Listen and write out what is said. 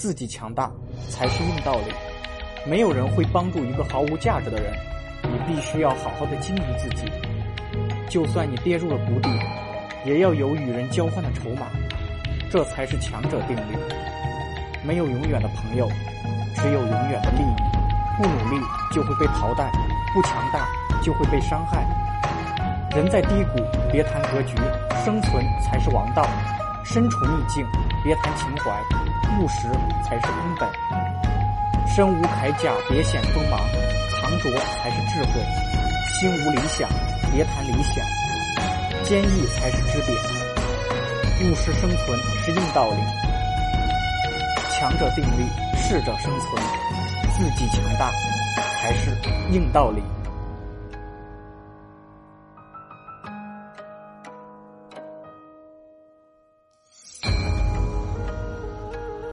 自己强大才是硬道理。没有人会帮助一个毫无价值的人，你必须要好好的经营自己。就算你跌入了谷底，也要有与人交换的筹码，这才是强者定律。没有永远的朋友，只有永远的利益。不努力就会被淘汰，不强大就会被伤害。人在低谷，别谈格局，生存才是王道；身处逆境，别谈情怀，务实才是根本。身无铠甲，别显锋芒，藏拙才是智慧；心无理想，别谈理想，坚毅才是支点。务实生存是硬道理，强者定律，适者生存，自己强大才是硬道理。